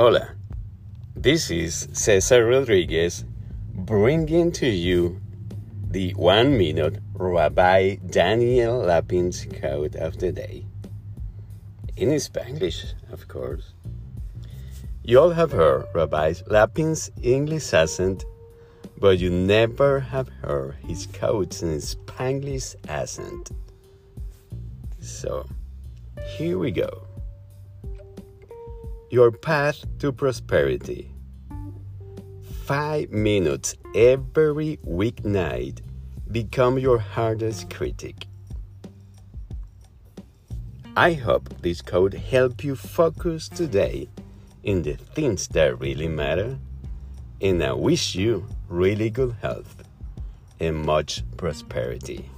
Hola, this is Cesar Rodriguez bringing to you the one minute Rabbi Daniel Lapin's quote of the day. In Spanish, of course. You all have heard Rabbi Lapin's English accent, but you never have heard his quotes in Spanish accent. So, here we go. Your path to prosperity. Five minutes every weeknight become your hardest critic. I hope this code help you focus today in the things that really matter, and I wish you really good health and much prosperity.